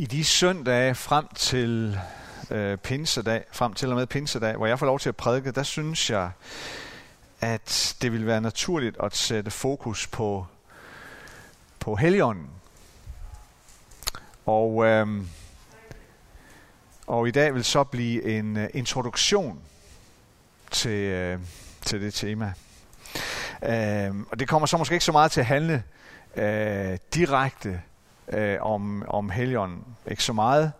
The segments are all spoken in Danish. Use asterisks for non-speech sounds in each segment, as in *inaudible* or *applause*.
I de søndage frem til øh, pinsedag, frem til og med pinsedag, hvor jeg får lov til at prædike, der synes jeg, at det vil være naturligt at sætte fokus på, på Helligånden. Og, øh, og i dag vil så blive en uh, introduktion til, uh, til det tema. Uh, og det kommer så måske ikke så meget til at handle uh, direkte øh, om, om helgen. Ikke så meget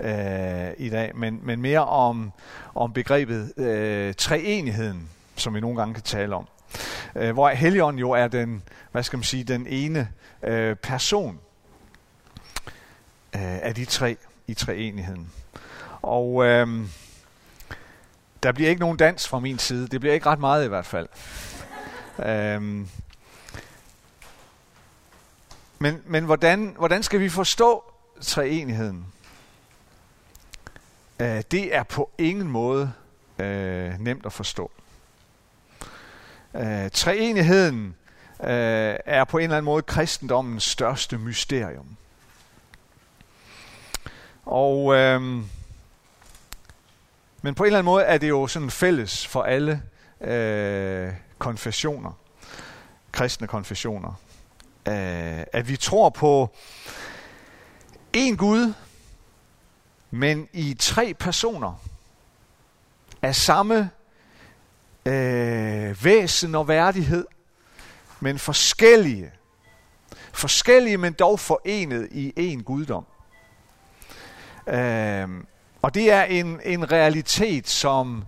øh, i dag, men, men mere om, om begrebet øh, treenigheden, som vi nogle gange kan tale om. Øh, hvor helgen jo er den, hvad skal man sige, den ene øh, person øh, af de tre i treenigheden. Og øh, der bliver ikke nogen dans fra min side. Det bliver ikke ret meget i hvert fald. øhm, men men hvordan, hvordan skal vi forstå treenigheden? Øh, det er på ingen måde øh, nemt at forstå. Øh, treenigheden øh, er på en eller anden måde kristendommens største mysterium. Og øh, men på en eller anden måde er det jo sådan fælles for alle øh, konfessioner, kristne konfessioner, øh, at vi tror på en Gud, men i tre personer af samme øh, væsen og værdighed, men forskellige. Forskellige, men dog forenet i en guddom. Øh, og det er en, en realitet, som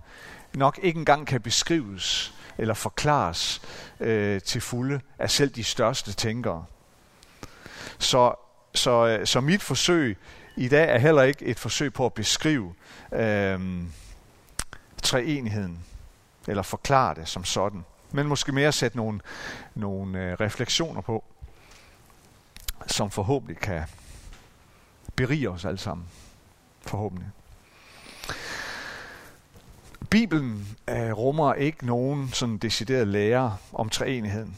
nok ikke engang kan beskrives eller forklares øh, til fulde af selv de største tænkere. Så, så, øh, så mit forsøg i dag er heller ikke et forsøg på at beskrive øh, treenigheden eller forklare det som sådan, men måske mere sætte nogle, nogle øh, refleksioner på, som forhåbentlig kan berige os alle sammen. Forhåbentlig. Bibelen øh, rummer ikke nogen sådan decideret lære om treenigheden.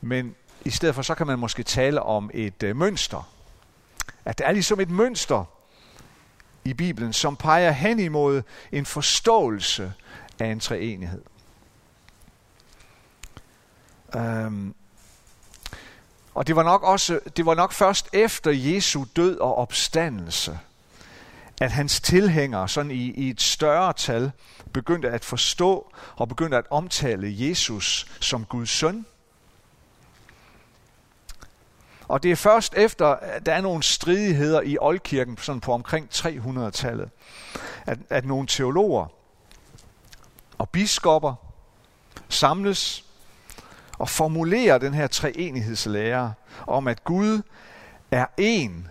Men i stedet for, så kan man måske tale om et øh, mønster. At der er ligesom et mønster i Bibelen, som peger hen imod en forståelse af en treenighed. Um, og det var nok også det var nok først efter Jesu død og opstandelse, at hans tilhængere sådan i, i et større tal begyndte at forstå og begyndte at omtale Jesus som Guds søn. Og det er først efter, at der er nogle stridigheder i oldkirken sådan på omkring 300-tallet, at, at nogle teologer og biskopper samles og formulerer den her treenighedslære om, at Gud er en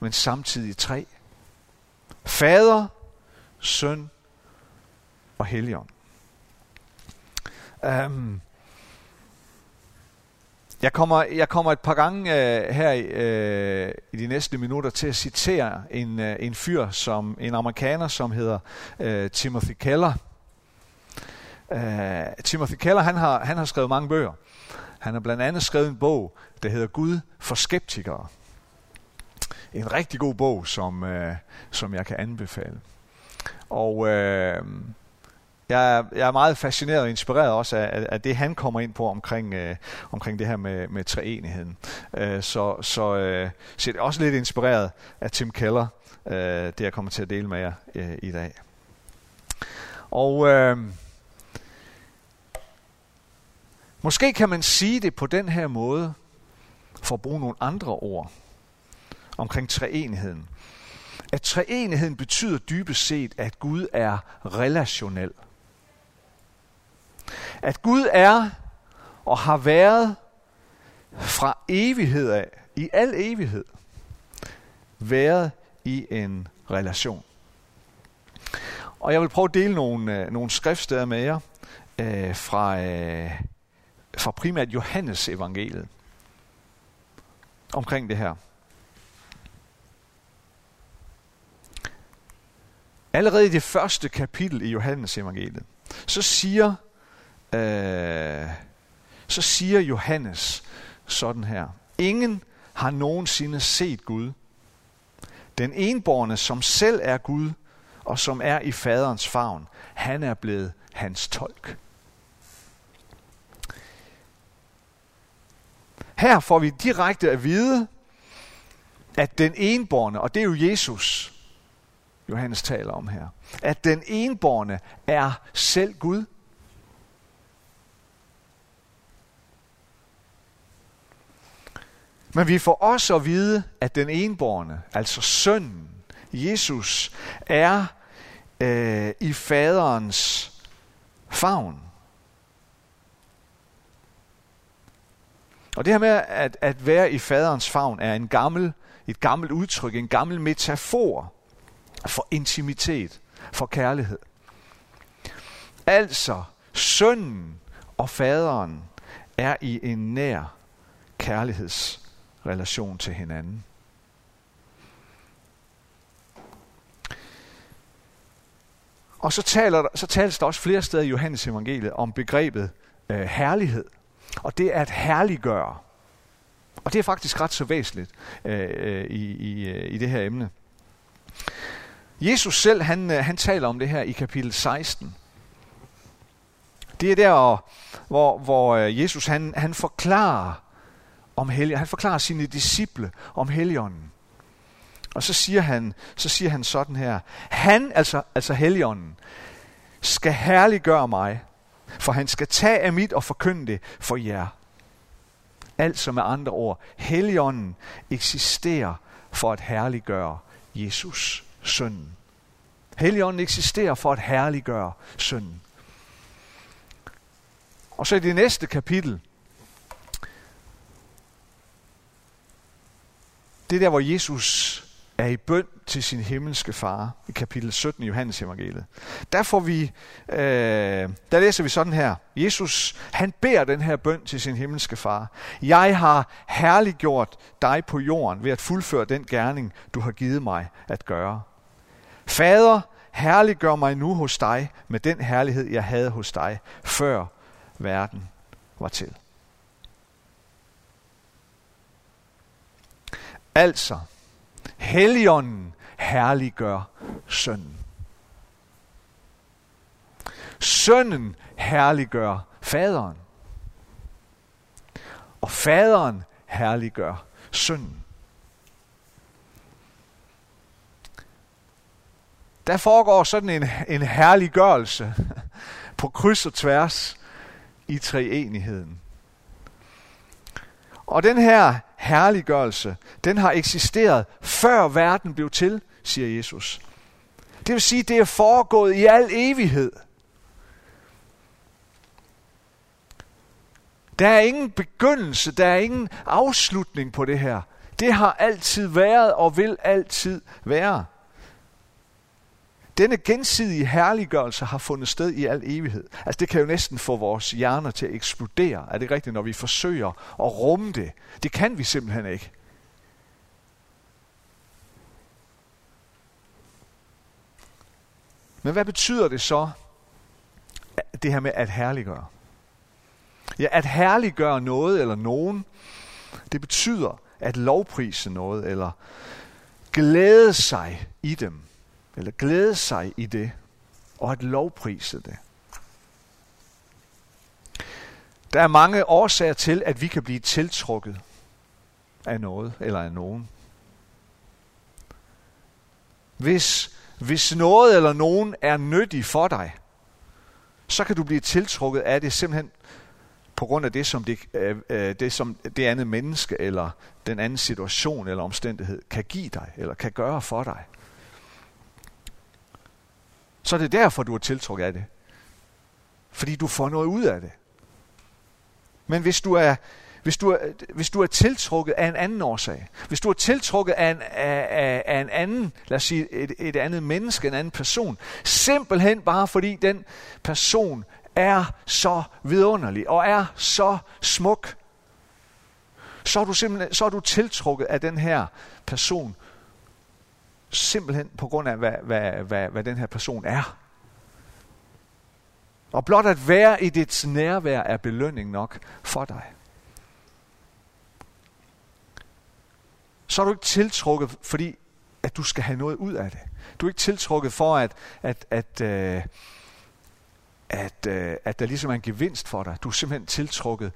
men samtidig tre. Fader, Søn og Helligånd. Um, jeg kommer, jeg kommer et par gange øh, her øh, i de næste minutter til at citere en, øh, en fyr, som en amerikaner, som hedder øh, Timothy Keller. Øh, Timothy Keller, han har, han har skrevet mange bøger. Han har blandt andet skrevet en bog, der hedder Gud for skeptikere en rigtig god bog, som, øh, som jeg kan anbefale. Og øh, jeg, er, jeg er meget fascineret og inspireret også af, af det, han kommer ind på omkring, øh, omkring det her med, med treenigheden. Øh, så så, øh, så det er også lidt inspireret af Tim Keller, øh, det jeg kommer til at dele med jer øh, i dag. Og øh, måske kan man sige det på den her måde, for at bruge nogle andre ord omkring treenigheden. At treenigheden betyder dybest set, at Gud er relationel. At Gud er og har været fra evighed af, i al evighed, været i en relation. Og jeg vil prøve at dele nogle, øh, nogle skriftsteder med jer øh, fra, øh, fra primært Johannes evangeliet omkring det her. Allerede i det første kapitel i Johannes evangeliet, så siger, øh, så siger Johannes sådan her. Ingen har nogensinde set Gud. Den enborne, som selv er Gud, og som er i faderens favn, han er blevet hans tolk. Her får vi direkte at vide, at den enborne, og det er jo Jesus, Johannes taler om her, at den enborne er selv Gud. Men vi får også at vide, at den enborne, altså sønnen, Jesus, er øh, i faderens favn. Og det her med at, at være i faderens favn er en gammel, et gammelt udtryk, en gammel metafor for intimitet, for kærlighed. Altså, sønnen og faderen er i en nær kærlighedsrelation til hinanden. Og så, taler, så tales der også flere steder i Johannes evangeliet om begrebet øh, herlighed. Og det er at herliggøre. Og det er faktisk ret så væsentligt øh, øh i, i, øh, i det her emne. Jesus selv, han, øh, han taler om det her i kapitel 16. Det er der, hvor, hvor øh, Jesus han, han forklarer om helgen. Han forklarer sine disciple om helligånden. Og så siger han, så siger han sådan her. Han, altså, altså helligånden, skal herliggøre mig, for han skal tage af mit og forkynde det for jer. Altså med andre ord, Helligånden eksisterer for at herliggøre Jesus, sønnen. Helligånden eksisterer for at herliggøre sønnen. Og så i det næste kapitel, det er der, hvor Jesus er i bøn til sin himmelske far i kapitel 17 i Johannes evangeliet. Der får vi, øh, der læser vi sådan her. Jesus, han beder den her bøn til sin himmelske far. Jeg har herliggjort dig på jorden ved at fuldføre den gerning, du har givet mig at gøre. Fader, herliggør mig nu hos dig med den herlighed, jeg havde hos dig, før verden var til. Altså, Helligånden herliggør sønnen. Sønnen herliggør faderen. Og faderen herliggør sønnen. Der foregår sådan en, en herliggørelse på kryds og tværs i treenigheden. Og den her herliggørelse, den har eksisteret før verden blev til, siger Jesus. Det vil sige, det er foregået i al evighed. Der er ingen begyndelse, der er ingen afslutning på det her. Det har altid været og vil altid være. Denne gensidige herliggørelse har fundet sted i al evighed. Altså det kan jo næsten få vores hjerner til at eksplodere. Er det rigtigt, når vi forsøger at rumme det? Det kan vi simpelthen ikke. Men hvad betyder det så, det her med at herliggøre? Ja, at herliggøre noget eller nogen, det betyder at lovprise noget, eller glæde sig i dem eller glæde sig i det, og at lovprise det. Der er mange årsager til, at vi kan blive tiltrukket af noget eller af nogen. Hvis, hvis noget eller nogen er nyttig for dig, så kan du blive tiltrukket af det simpelthen på grund af det, som det, øh, øh det, som det andet menneske eller den anden situation eller omstændighed kan give dig eller kan gøre for dig så er det derfor, du er tiltrukket af det. Fordi du får noget ud af det. Men hvis du er, hvis du er, hvis du er tiltrukket af en anden årsag, hvis du er tiltrukket af en, af, af, af en anden, lad os sige et, et andet menneske, en anden person, simpelthen bare fordi den person er så vidunderlig og er så smuk, så er du simpelthen så er du tiltrukket af den her person, Simpelthen på grund af, hvad, hvad, hvad, hvad den her person er. Og blot at være i dit nærvær er belønning nok for dig. så er du ikke tiltrukket, fordi at du skal have noget ud af det. Du er ikke tiltrukket for, at, at, at, øh, at, øh, at der ligesom er en gevinst for dig. Du er simpelthen tiltrukket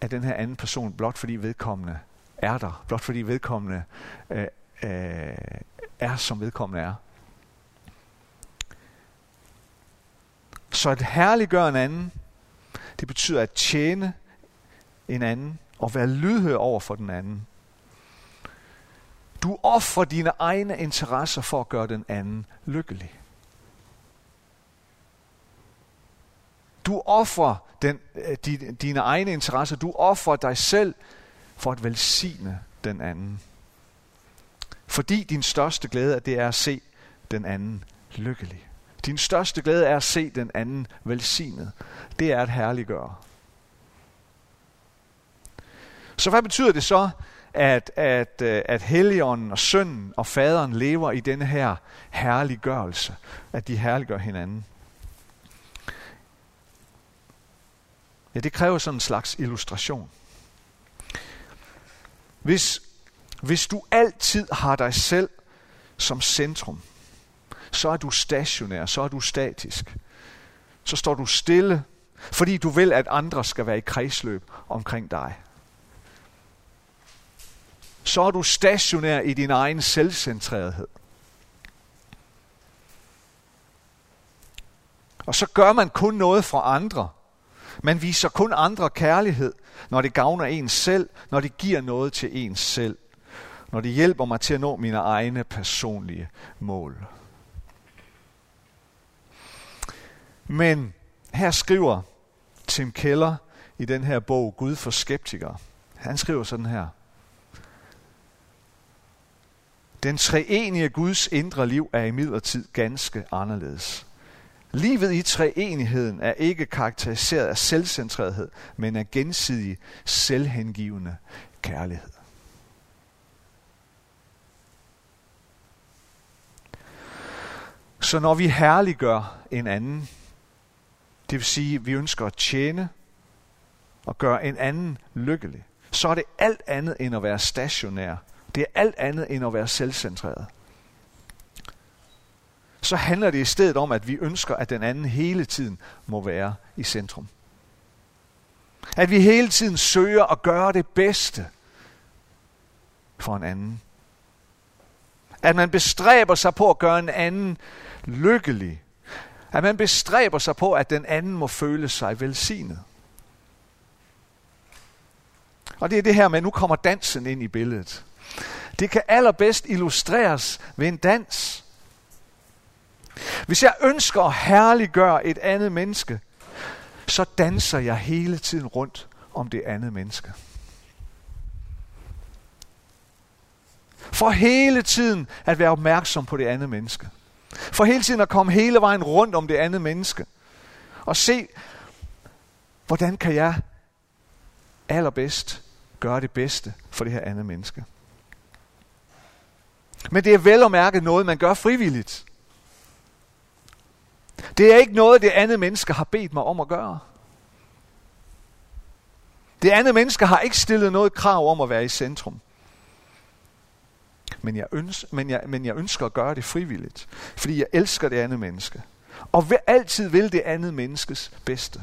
af den her anden person, blot fordi vedkommende er der. Blot fordi vedkommende øh, øh, er, som vedkommende er. Så at herliggøre en anden, det betyder at tjene en anden og være lydhør over for den anden. Du offrer dine egne interesser for at gøre den anden lykkelig. Du offrer den, øh, dine egne interesser. Du offrer dig selv for at velsigne den anden. Fordi din største glæde det er at se den anden lykkelig. Din største glæde er at se den anden velsignet. Det er at herliggøre. Så hvad betyder det så, at, at, øh, at Helligånden og Sønnen og Faderen lever i denne her herliggørelse? At de herliggør hinanden? Ja, det kræver sådan en slags illustration. Hvis, hvis du altid har dig selv som centrum, så er du stationær, så er du statisk. Så står du stille, fordi du vil, at andre skal være i kredsløb omkring dig. Så er du stationær i din egen selvcentrerethed. Og så gør man kun noget for andre, man viser kun andre kærlighed, når det gavner en selv, når det giver noget til en selv, når det hjælper mig til at nå mine egne personlige mål. Men her skriver Tim Keller i den her bog, Gud for skeptikere. Han skriver sådan her. Den treenige Guds indre liv er imidlertid ganske anderledes. Livet i treenigheden er ikke karakteriseret af selvcentrerethed, men af gensidig selvhengivende kærlighed. Så når vi herliggør en anden, det vil sige, at vi ønsker at tjene og gøre en anden lykkelig, så er det alt andet end at være stationær. Det er alt andet end at være selvcentreret så handler det i stedet om, at vi ønsker, at den anden hele tiden må være i centrum. At vi hele tiden søger at gøre det bedste for en anden. At man bestræber sig på at gøre en anden lykkelig. At man bestræber sig på, at den anden må føle sig velsignet. Og det er det her med, at nu kommer dansen ind i billedet. Det kan allerbedst illustreres ved en dans. Hvis jeg ønsker at herliggøre et andet menneske, så danser jeg hele tiden rundt om det andet menneske. For hele tiden at være opmærksom på det andet menneske. For hele tiden at komme hele vejen rundt om det andet menneske. Og se, hvordan kan jeg allerbedst gøre det bedste for det her andet menneske. Men det er vel at mærke noget, man gør frivilligt. Det er ikke noget, det andet menneske har bedt mig om at gøre. Det andet menneske har ikke stillet noget krav om at være i centrum. Men jeg, ønsker, men, jeg, men jeg ønsker at gøre det frivilligt, fordi jeg elsker det andet menneske. Og vil, altid vil det andet menneskes bedste.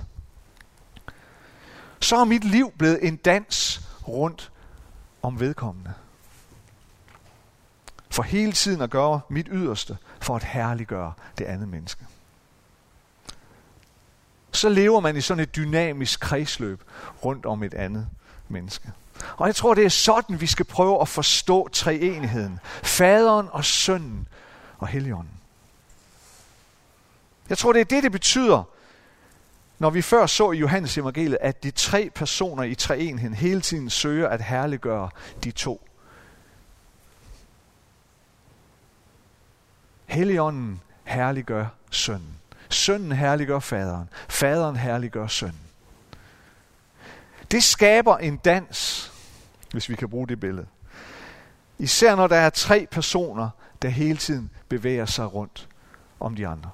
Så er mit liv blevet en dans rundt om vedkommende. For hele tiden at gøre mit yderste for at herliggøre det andet menneske så lever man i sådan et dynamisk kredsløb rundt om et andet menneske. Og jeg tror, det er sådan, vi skal prøve at forstå treenigheden. Faderen og sønnen og helligånden. Jeg tror, det er det, det betyder, når vi før så i Johannes evangeliet, at de tre personer i treenheden hele tiden søger at herliggøre de to. Helligånden herliggør sønnen. Sønnen herliggør faderen. Faderen herliggør sønnen. Det skaber en dans, hvis vi kan bruge det billede. Især når der er tre personer, der hele tiden bevæger sig rundt om de andre.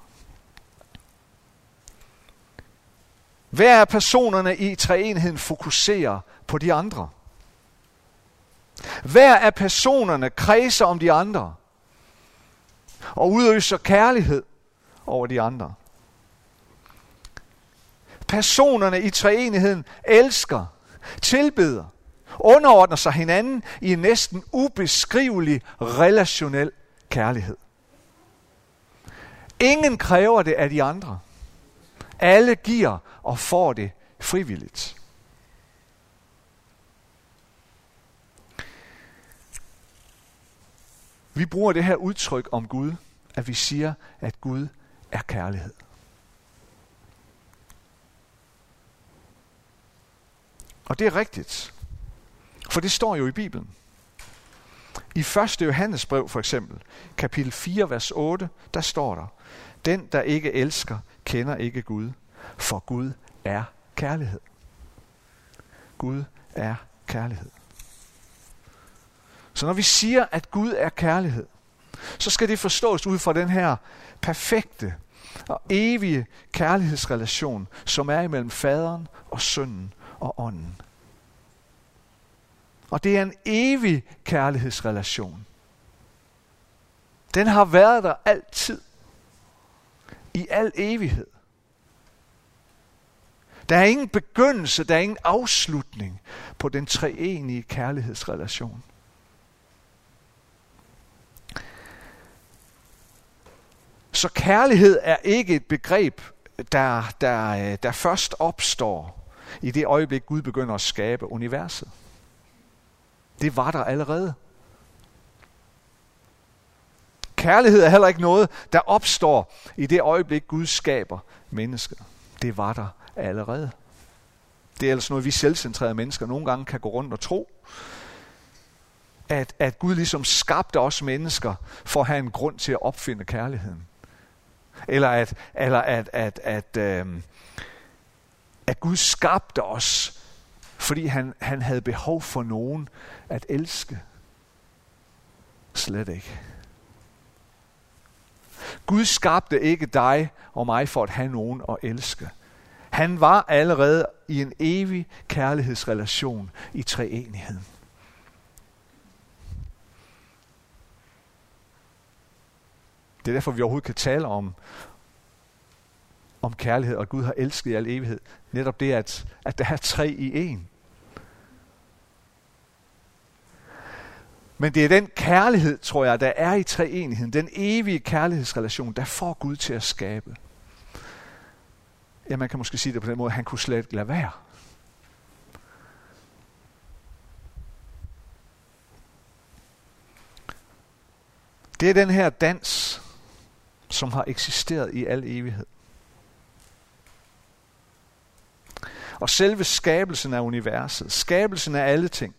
Hver af personerne i treenheden fokuserer på de andre. Hver af personerne kredser om de andre og udøser kærlighed over de andre. Personerne i treenigheden elsker, tilbeder, underordner sig hinanden i en næsten ubeskrivelig relationel kærlighed. Ingen kræver det af de andre. Alle giver og får det frivilligt. Vi bruger det her udtryk om Gud, at vi siger, at Gud er kærlighed. Og det er rigtigt. For det står jo i Bibelen. I 1. Johannes brev for eksempel, kapitel 4, vers 8, der står der, Den, der ikke elsker, kender ikke Gud, for Gud er kærlighed. Gud er kærlighed. Så når vi siger, at Gud er kærlighed, så skal det forstås ud fra den her perfekte og evige kærlighedsrelation, som er imellem faderen og sønnen og ånden. Og det er en evig kærlighedsrelation. Den har været der altid. I al evighed. Der er ingen begyndelse, der er ingen afslutning på den treenige kærlighedsrelation. Så kærlighed er ikke et begreb, der, der, der først opstår i det øjeblik, Gud begynder at skabe universet. Det var der allerede. Kærlighed er heller ikke noget, der opstår i det øjeblik, Gud skaber mennesket. Det var der allerede. Det er altså noget, vi selvcentrerede mennesker nogle gange kan gå rundt og tro. At, at Gud ligesom skabte os mennesker for at have en grund til at opfinde kærligheden. Eller at, eller at, at, at, at, øh, at Gud skabte os fordi han, han havde behov for nogen at elske. Slet ikke. Gud skabte ikke dig og mig for at have nogen at elske. Han var allerede i en evig kærlighedsrelation i treenigheden. Det er derfor, vi overhovedet kan tale om, om kærlighed, og Gud har elsket i al evighed. Netop det, at, at der er tre i en. Men det er den kærlighed, tror jeg, der er i treenigheden, den evige kærlighedsrelation, der får Gud til at skabe. Ja, man kan måske sige det på den måde, han kunne slet ikke lade være. Det er den her dans, som har eksisteret i al evighed. Og selve skabelsen af universet, skabelsen af alle ting,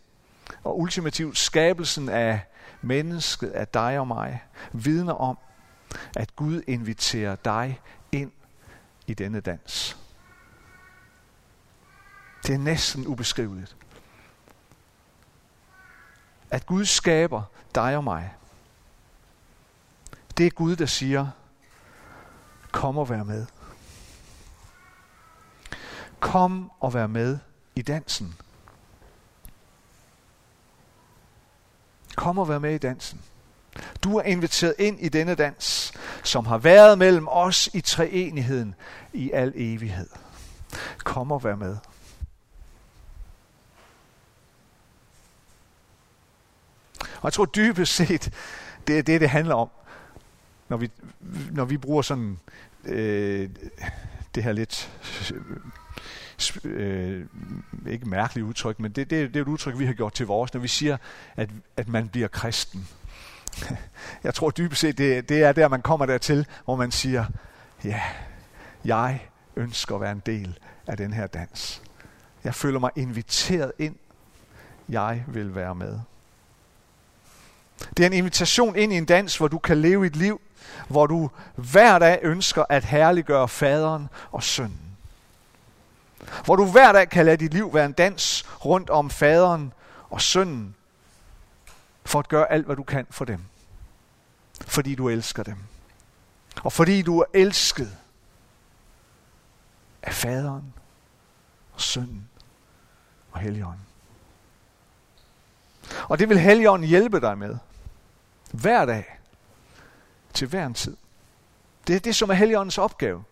og ultimativt skabelsen af mennesket, af dig og mig, vidner om, at Gud inviterer dig ind i denne dans. Det er næsten ubeskriveligt. At Gud skaber dig og mig. Det er Gud, der siger, kom og vær med. Kom og vær med i dansen. Kom og vær med i dansen. Du er inviteret ind i denne dans, som har været mellem os i treenigheden i al evighed. Kom og vær med. Og jeg tror dybest set, det er det, det handler om, når vi, når vi bruger sådan øh, det her lidt øh, ikke mærkeligt udtryk, men det, det, det er et udtryk, vi har gjort til vores, når vi siger, at, at man bliver kristen. *laughs* Jeg tror dybest set, det, det er der, man kommer dertil, hvor man siger, ja, jeg ønsker at være en del af den her dans. Jeg føler mig inviteret ind. Jeg vil være med. Det er en invitation ind i en dans, hvor du kan leve et liv, hvor du hver dag ønsker at herliggøre faderen og sønnen. Hvor du hver dag kan lade dit liv være en dans rundt om faderen og sønnen, for at gøre alt, hvad du kan for dem. Fordi du elsker dem. Og fordi du er elsket af faderen og sønnen og helligånden. Og det vil Helligånden hjælpe dig med. Hver dag. Til hver en tid. Det er det, som er Helligåndens opgave.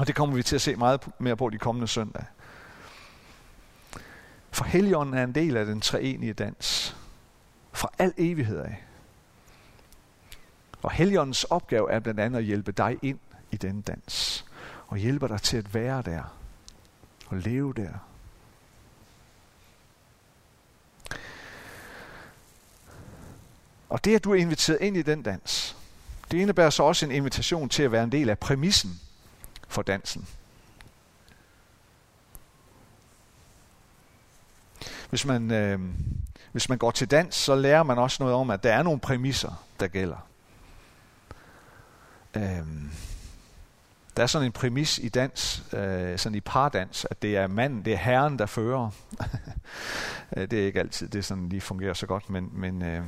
Og det kommer vi til at se meget mere på de kommende søndage. For Helligånden er en del af den treenige dans. Fra al evighed af. Og Helligåndens opgave er blandt andet at hjælpe dig ind i den dans. Og hjælpe dig til at være der. Og leve der. Og det, at du er inviteret ind i den dans, det indebærer så også en invitation til at være en del af præmissen for dansen. Hvis man, øh, hvis man går til dans, så lærer man også noget om, at der er nogle præmisser, der gælder. Øh, der er sådan en præmis i dans, øh, sådan i pardans, at det er manden, det er herren, der fører. *laughs* Øh, det er ikke altid, det sådan lige fungerer så godt, men, men, øh,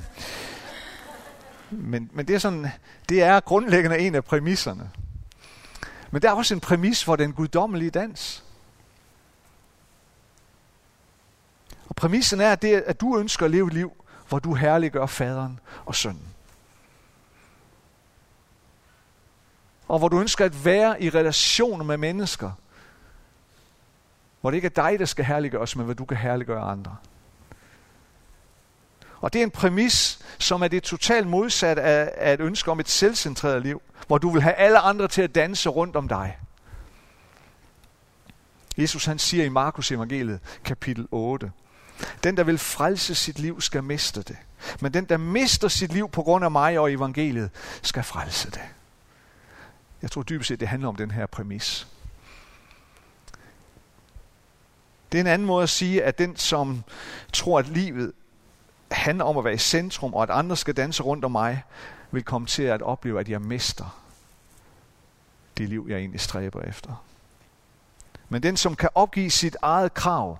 men, men det, er sådan, det er grundlæggende en af præmisserne. Men der er også en præmis for den guddommelige dans. Og præmissen er, at, det, at du ønsker at leve et liv, hvor du herliggør faderen og sønnen. Og hvor du ønsker at være i relationer med mennesker, hvor det ikke er dig, der skal herliggøres, men hvor du kan herliggøre andre. Og det er en præmis, som er det totalt modsat af, af et ønske om et selvcentreret liv, hvor du vil have alle andre til at danse rundt om dig. Jesus han siger i Markus evangeliet, kapitel 8, den, der vil frelse sit liv, skal miste det. Men den, der mister sit liv på grund af mig og evangeliet, skal frelse det. Jeg tror dybest set, det handler om den her præmis. Det er en anden måde at sige, at den, som tror, at livet handler om at være i centrum, og at andre skal danse rundt om mig, vil komme til at opleve, at jeg mister det liv, jeg egentlig stræber efter. Men den, som kan opgive sit eget krav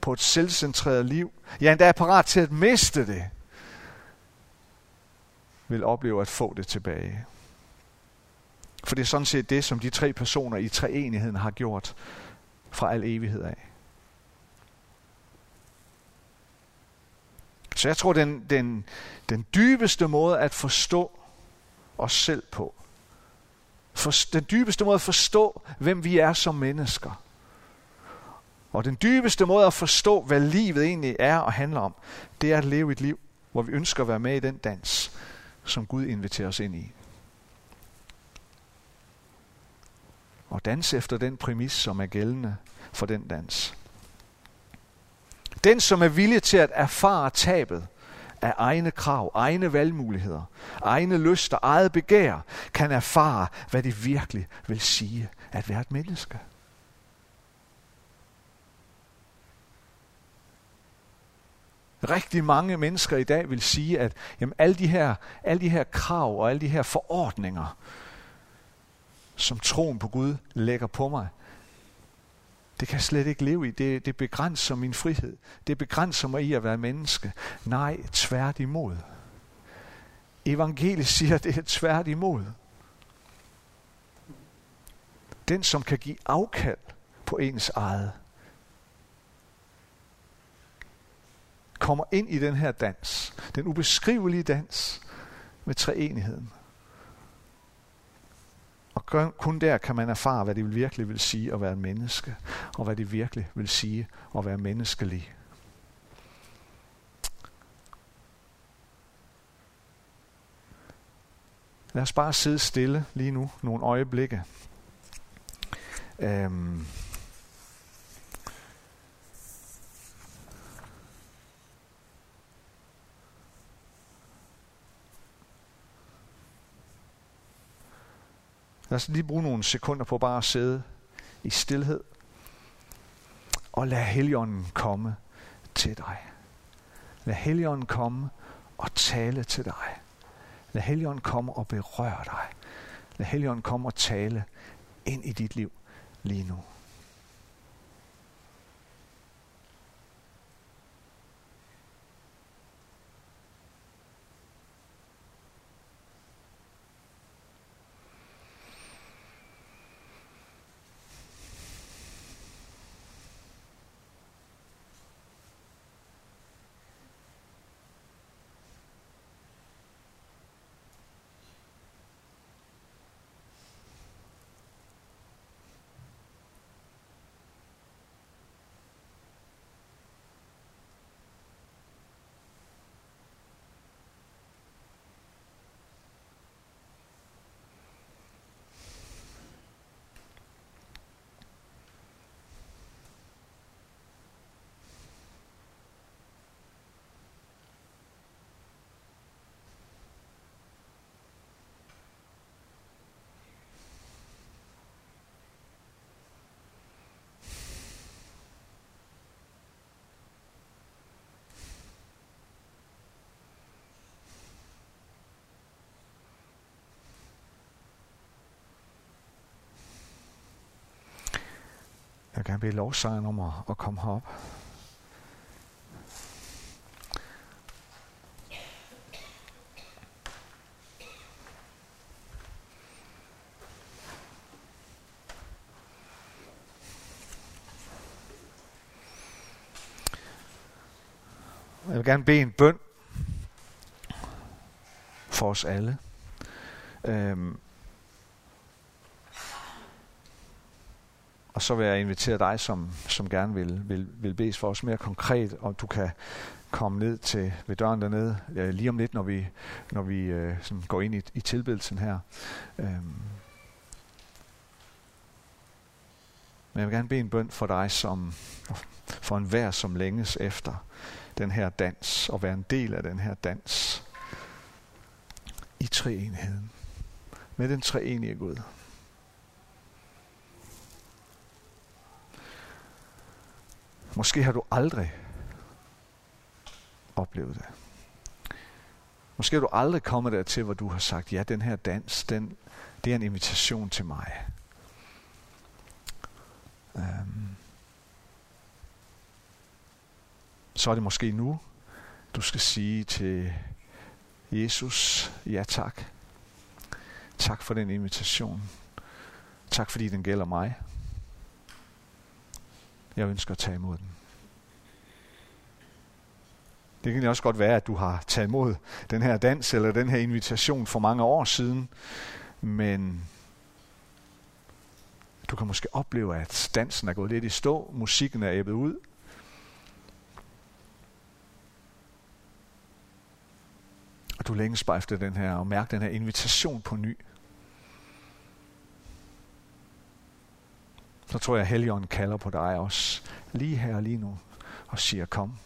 på et selvcentreret liv, ja endda er parat til at miste det, vil opleve at få det tilbage. For det er sådan set det, som de tre personer i treenigheden har gjort fra al evighed af. Så jeg tror, den, den, den dybeste måde at forstå os selv på, for, den dybeste måde at forstå, hvem vi er som mennesker, og den dybeste måde at forstå, hvad livet egentlig er og handler om, det er at leve et liv, hvor vi ønsker at være med i den dans, som Gud inviterer os ind i. Og danse efter den præmis, som er gældende for den dans. Den, som er villig til at erfare tabet af egne krav, egne valgmuligheder, egne lyster, eget begær, kan erfare, hvad det virkelig vil sige at være et menneske. Rigtig mange mennesker i dag vil sige, at jamen, alle, de her, alle de her krav og alle de her forordninger, som troen på Gud lægger på mig, det kan jeg slet ikke leve i. Det, det begrænser min frihed. Det begrænser mig i at være menneske. Nej, tværtimod. Evangeliet siger, at det er tværtimod. Den, som kan give afkald på ens eget, kommer ind i den her dans. Den ubeskrivelige dans med treenigheden. Og kun der kan man erfare, hvad det virkelig vil sige at være menneske, og hvad det virkelig vil sige at være menneskelig. Lad os bare sidde stille lige nu nogle øjeblikke. Øhm Lad os lige bruge nogle sekunder på bare at sidde i stillhed. Og lad Helligånden komme til dig. Lad Helligånden komme og tale til dig. Lad Helligånden komme og berøre dig. Lad Helligånden komme og tale ind i dit liv lige nu. Vil gerne bede lovsangeren om at, at komme herop. Jeg vil gerne bede en bøn for os alle. Øhm, og så vil jeg invitere dig, som, som gerne vil, vil, vil bedes for os mere konkret, om du kan komme ned til ved døren dernede øh, lige om lidt, når vi, når vi øh, sådan går ind i, i tilbedelsen her. Øhm. Men jeg vil gerne bede en bøn for dig, som for en som længes efter den her dans, og være en del af den her dans i treenheden. Med den treenige Gud. Måske har du aldrig oplevet det. Måske har du aldrig kommet dertil, hvor du har sagt, ja, den her dans, den, det er en invitation til mig. Um, så er det måske nu, du skal sige til Jesus, ja tak. Tak for den invitation. Tak fordi den gælder mig. Jeg ønsker at tage imod den. Det kan også godt være, at du har taget imod den her dans eller den her invitation for mange år siden, men du kan måske opleve, at dansen er gået lidt i stå, musikken er æbbet ud, og du længes bare efter den her, og mærker den her invitation på ny. Så tror jeg, at Helligånden kalder på dig også, lige her og lige nu, og siger, kom.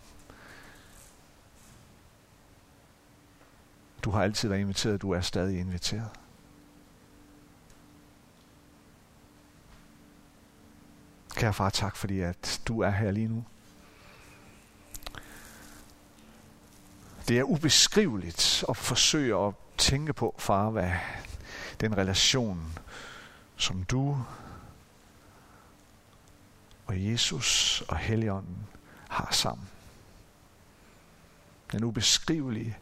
Du har altid været inviteret, du er stadig inviteret. Kære far, tak fordi at du er her lige nu. Det er ubeskriveligt at forsøge at tænke på, far, hvad den relation, som du og Jesus og Helligånden har sammen. Den ubeskrivelige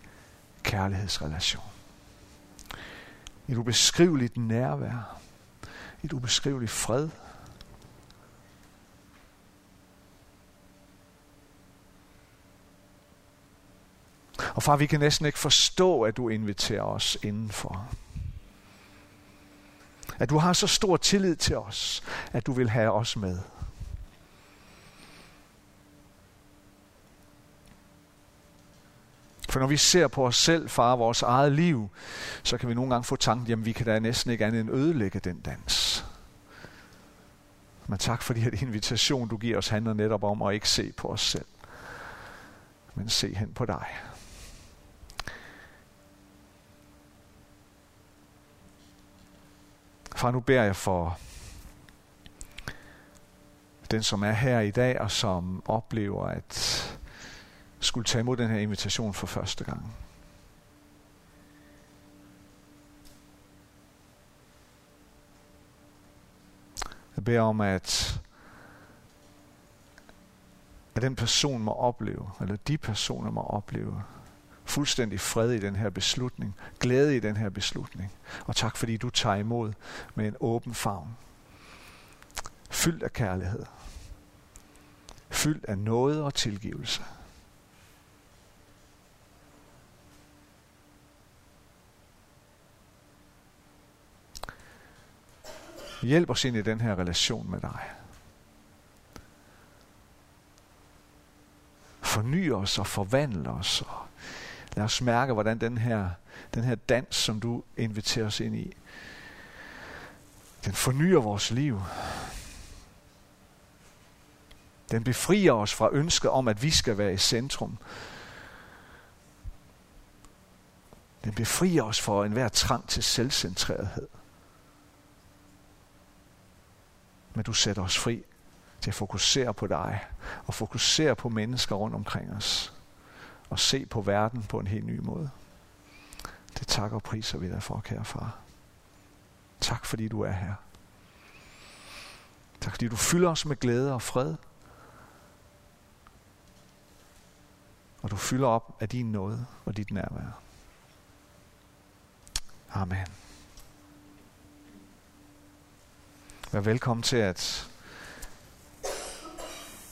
kærlighedsrelation. Et ubeskriveligt nærvær. Et ubeskriveligt fred. Og far, vi kan næsten ikke forstå, at du inviterer os indenfor. At du har så stor tillid til os, at du vil have os med. For når vi ser på os selv, far, vores eget liv, så kan vi nogle gange få tanken, jamen vi kan da næsten ikke andet end ødelægge den dans. Men tak for at *laughs* invitation, du giver os, handler netop om at ikke se på os selv, men se hen på dig. Far, nu beder jeg for den, som er her i dag, og som oplever, at skulle tage imod den her invitation for første gang. Jeg beder om, at, at den person må opleve, eller de personer må opleve, fuldstændig fred i den her beslutning, glæde i den her beslutning. Og tak fordi du tager imod med en åben favn. Fyldt af kærlighed. Fyldt af noget og tilgivelse. Hjælp os ind i den her relation med dig. Forny os og forvandle os. Og lad os mærke, hvordan den her, den her dans, som du inviterer os ind i, den fornyer vores liv. Den befrier os fra ønsket om, at vi skal være i centrum. Den befrier os fra enhver trang til selvcentrerethed. Men du sætter os fri til at fokusere på dig, og fokusere på mennesker rundt omkring os, og se på verden på en helt ny måde. Det takker og priser vi dig for, kære far. Tak fordi du er her. Tak fordi du fylder os med glæde og fred. Og du fylder op af din nåde og dit nærvær. Amen. Vær velkommen til at,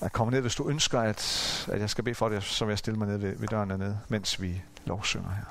at komme ned, hvis du ønsker, at, at jeg skal bede for det, så vil jeg stille mig ned ved, ved døren dernede, mens vi lovsynger her.